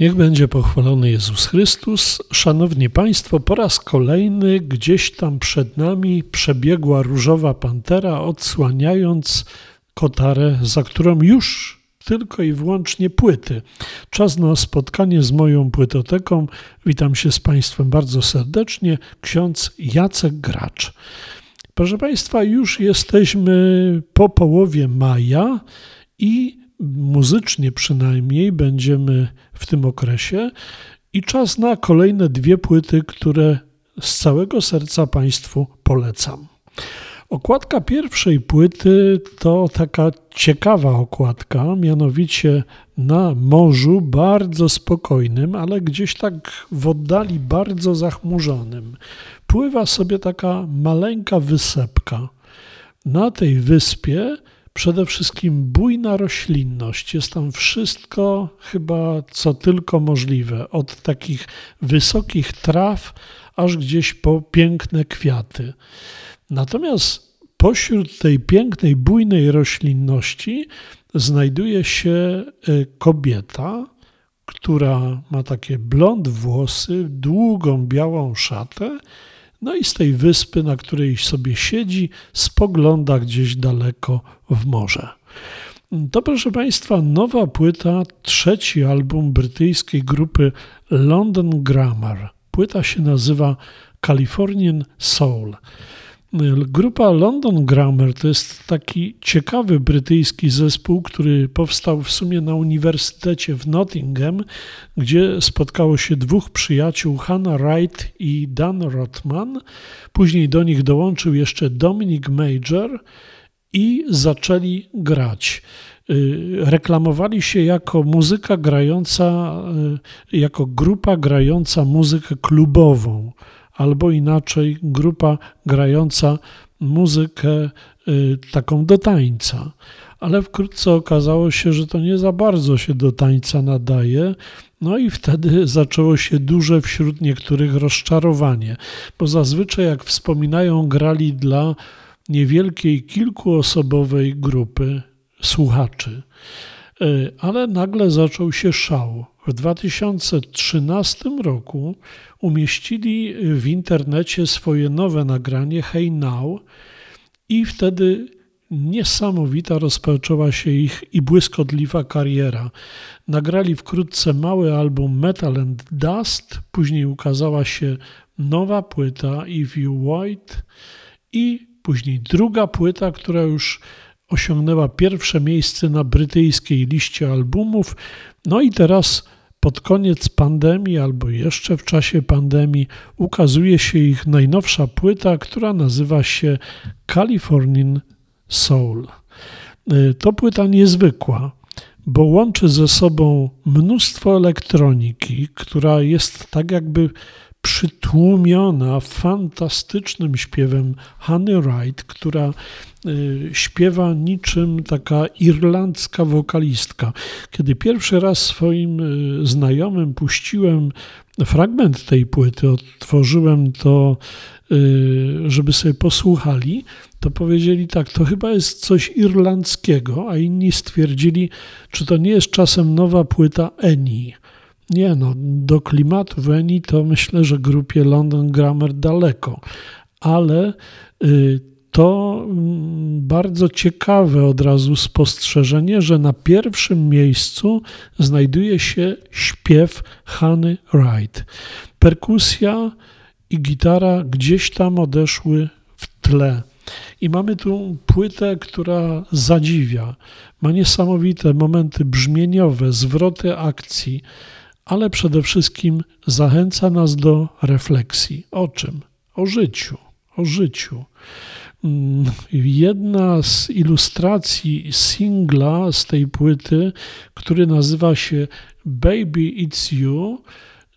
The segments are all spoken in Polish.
Niech będzie pochwalony Jezus Chrystus. Szanowni Państwo, po raz kolejny gdzieś tam przed nami przebiegła różowa pantera, odsłaniając kotarę, za którą już tylko i wyłącznie płyty. Czas na spotkanie z moją płytoteką. Witam się z Państwem bardzo serdecznie. Ksiądz Jacek Gracz. Proszę Państwa, już jesteśmy po połowie maja i muzycznie przynajmniej będziemy w tym okresie i czas na kolejne dwie płyty, które z całego serca Państwu polecam. Okładka pierwszej płyty to taka ciekawa okładka, mianowicie na morzu bardzo spokojnym, ale gdzieś tak w oddali bardzo zachmurzonym. Pływa sobie taka maleńka wysepka. Na tej wyspie przede wszystkim bujna roślinność. Jest tam wszystko chyba co tylko możliwe, od takich wysokich traw aż gdzieś po piękne kwiaty. Natomiast pośród tej pięknej, bujnej roślinności znajduje się y, kobieta, która ma takie blond włosy, długą białą szatę no i z tej wyspy, na której sobie siedzi, spogląda gdzieś daleko w morze. To, proszę Państwa, nowa płyta, trzeci album brytyjskiej grupy London Grammar. Płyta się nazywa Californian Soul. Grupa London Grammar to jest taki ciekawy brytyjski zespół, który powstał w sumie na Uniwersytecie w Nottingham, gdzie spotkało się dwóch przyjaciół, Hannah Wright i Dan Rothman. Później do nich dołączył jeszcze Dominic Major i zaczęli grać. Y, reklamowali się jako muzyka grająca, y, jako grupa grająca muzykę klubową albo inaczej grupa grająca muzykę y, taką do tańca. Ale wkrótce okazało się, że to nie za bardzo się do tańca nadaje. No i wtedy zaczęło się duże wśród niektórych rozczarowanie, bo zazwyczaj, jak wspominają, grali dla niewielkiej, kilkuosobowej grupy słuchaczy. Y, ale nagle zaczął się szał. W 2013 roku umieścili w internecie swoje nowe nagranie Hey Now i wtedy niesamowita rozpoczęła się ich i błyskotliwa kariera. Nagrali wkrótce mały album Metal and Dust, później ukazała się nowa płyta If You White i później druga płyta, która już osiągnęła pierwsze miejsce na brytyjskiej liście albumów. No i teraz pod koniec pandemii albo jeszcze w czasie pandemii ukazuje się ich najnowsza płyta, która nazywa się Californian Soul. Y, to płyta niezwykła, bo łączy ze sobą mnóstwo elektroniki, która jest tak jakby przytłumiona fantastycznym śpiewem Honey Wright, która y, śpiewa niczym taka irlandzka wokalistka. Kiedy pierwszy raz swoim y, znajomym puściłem fragment tej płyty, otworzyłem to, y, żeby sobie posłuchali, to powiedzieli tak, to chyba jest coś irlandzkiego, a inni stwierdzili, czy to nie jest czasem nowa płyta Eni. Nie, no, do klimatu Weni to myślę, że grupie London Grammar daleko, ale y, to mm, bardzo ciekawe od razu spostrzeżenie, że na pierwszym miejscu znajduje się śpiew Hany Wright. Perkusja i gitara gdzieś tam odeszły w tle. I mamy tu płytę, która zadziwia. Ma niesamowite momenty brzmieniowe, zwroty akcji ale przede wszystkim zachęca nas do refleksji. O czym? O życiu. O życiu. Mm, jedna z ilustracji singla z tej płyty, który nazywa się Baby It's You,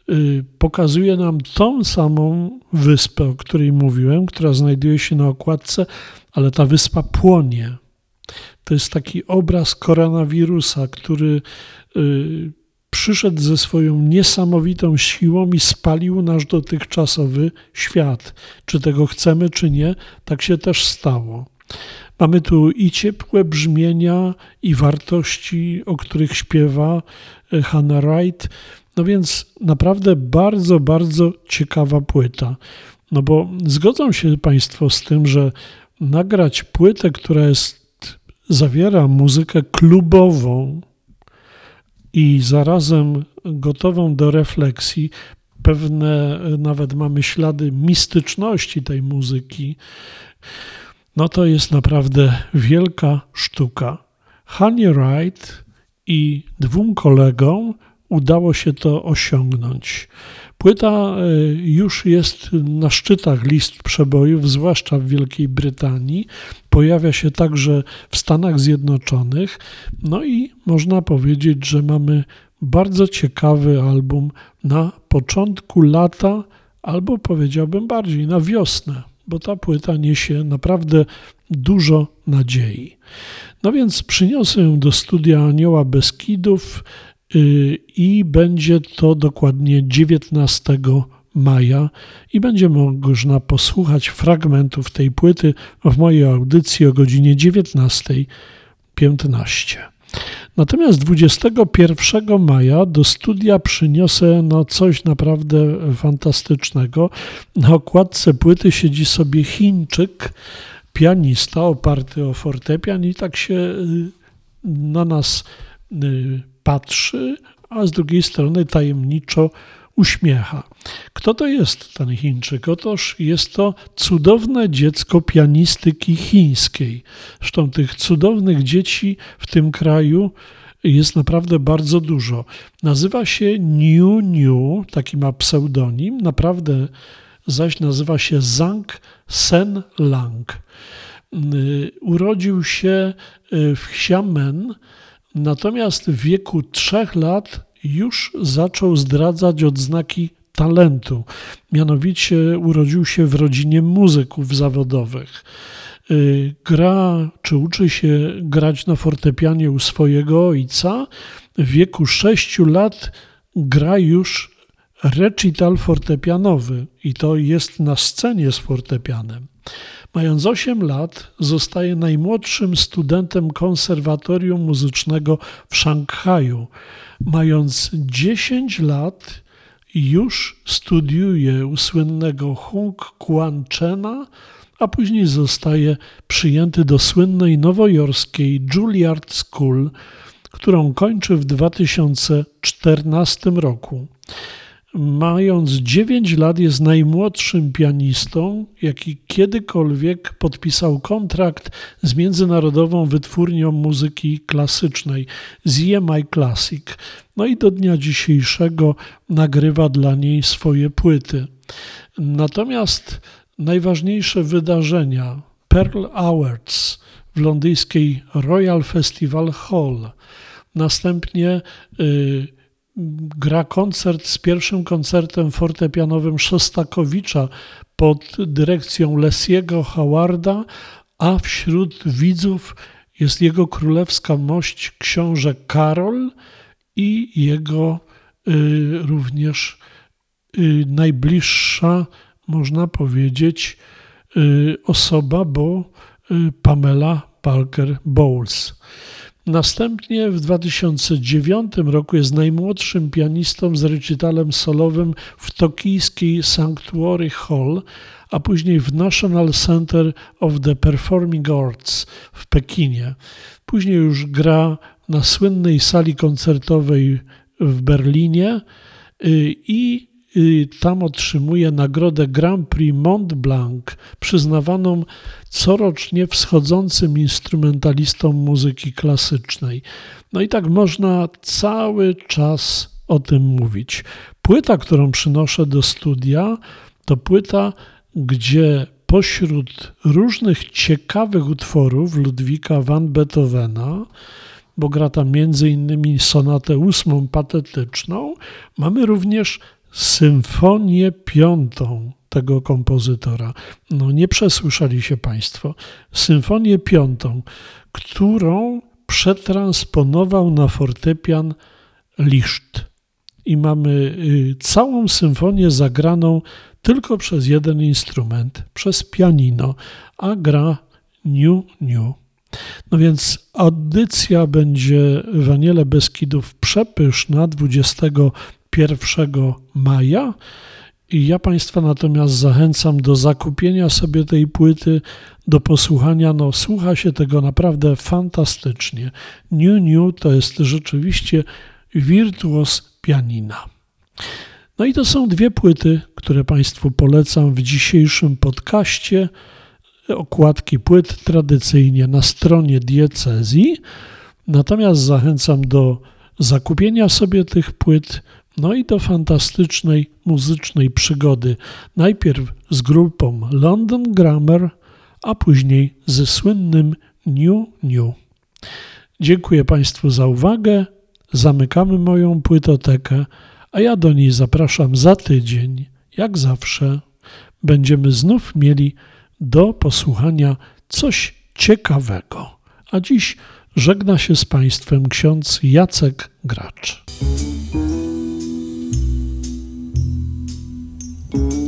y, pokazuje nam tą samą wyspę, o której mówiłem, która znajduje się na okładce, ale ta wyspa płonie. To jest taki obraz koronawirusa, który y, przyszedł ze swoją niesamowitą siłą i spalił nasz dotychczasowy świat. Czy tego chcemy, czy nie, tak się też stało. Mamy tu i ciepłe brzmienia, i wartości, o których śpiewa e, Hannah Wright. No więc naprawdę bardzo, bardzo ciekawa płyta. No bo zgodzą się Państwo z tym, że nagrać płytę, która jest, zawiera muzykę klubową i zarazem gotową do refleksji, pewne nawet mamy ślady mistyczności tej muzyki, no to jest naprawdę wielka sztuka. Honey Wright i dwóm kolegom udało się to osiągnąć. Płyta e, już jest na szczytach list przebojów, zwłaszcza w Wielkiej Brytanii. Pojawia się także w Stanach Zjednoczonych. No i można powiedzieć, że mamy bardzo ciekawy album na początku lata, albo powiedziałbym bardziej na wiosnę bo ta płyta niesie naprawdę dużo nadziei. No więc przyniosę ją do studia Anioła Beskidów i będzie to dokładnie 19 maja i będzie można posłuchać fragmentów tej płyty w mojej audycji o godzinie 19.15. Natomiast 21 maja do studia przyniosę no coś naprawdę fantastycznego. Na okładce płyty siedzi sobie Chińczyk, pianista oparty o fortepian i tak się y, na nas y, patrzy, a z drugiej strony tajemniczo uśmiecha. Kto to jest ten Chińczyk? Otóż jest to cudowne dziecko pianistyki chińskiej. Zresztą tych cudownych dzieci w tym kraju jest naprawdę bardzo dużo. Nazywa się Niu Niu, taki ma pseudonim, naprawdę zaś nazywa się Zhang Sen Lang. Y, urodził się y, w Xiamen, natomiast w wieku trzech lat już zaczął zdradzać odznaki talentu. Mianowicie urodził się w rodzinie muzyków zawodowych. Y, gra, czy uczy się grać na fortepianie u swojego ojca. W wieku 6 lat gra już recital fortepianowy i to jest na scenie z fortepianem. Mając 8 lat, zostaje najmłodszym studentem konserwatorium muzycznego w Szanghaju. Mając 10 lat, już studiuje u słynnego Hung Kwan Chena, a później zostaje przyjęty do słynnej nowojorskiej Juilliard School, którą kończy w 2014 roku. Mając 9 lat, jest najmłodszym pianistą, jaki kiedykolwiek podpisał kontrakt z Międzynarodową Wytwórnią Muzyki Klasycznej, z EMI Classic. No i do dnia dzisiejszego nagrywa dla niej swoje płyty. Natomiast najważniejsze wydarzenia Pearl Awards w londyńskiej Royal Festival Hall, następnie y, gra koncert z pierwszym koncertem fortepianowym Szostakowicza pod dyrekcją Lesiego Howarda, a wśród widzów jest jego królewska mość książę Karol i jego y, również y, najbliższa, można powiedzieć, y, osoba, bo y, Pamela Parker Bowles. Następnie w 2009 roku jest najmłodszym pianistą z recitalem solowym w tokijskiej Sanctuary Hall, a później w National Center of the Performing Arts w Pekinie. Później już gra na słynnej sali koncertowej w Berlinie y, i tam otrzymuje nagrodę Grand Prix Mont Blanc, przyznawaną corocznie wschodzącym instrumentalistom muzyki klasycznej. No i tak można cały czas o tym mówić. Płyta, którą przynoszę do studia, to płyta, gdzie pośród różnych ciekawych utworów Ludwika van Beethovena, bo gra tam między innymi sonatę ósmą patetyczną, mamy również symfonię piątą tego kompozytora. No nie przesłyszeli się Państwo. Symfonię piątą, którą przetransponował na fortepian Liszt. I mamy y, całą symfonię zagraną tylko przez jeden instrument, przez pianino, a gra Niu Niu. No więc audycja będzie w Aniele Beskidów przepyszna 21 maja. I ja Państwa natomiast zachęcam do zakupienia sobie tej płyty, do posłuchania. No, słucha się tego naprawdę fantastycznie. New New to jest rzeczywiście wirtuos pianina. No i to są dwie płyty, które Państwu polecam w dzisiejszym podcaście. Okładki płyt tradycyjnie na stronie diecezji. Natomiast zachęcam do zakupienia sobie tych płyt no i do fantastycznej muzycznej przygody. Najpierw z grupą London Grammar, a później ze słynnym New New. Dziękuję Państwu za uwagę. Zamykamy moją płytotekę, a ja do niej zapraszam za tydzień. Jak zawsze będziemy znów mieli do posłuchania coś ciekawego. A dziś żegna się z Państwem ksiądz Jacek Gracz. Thank you.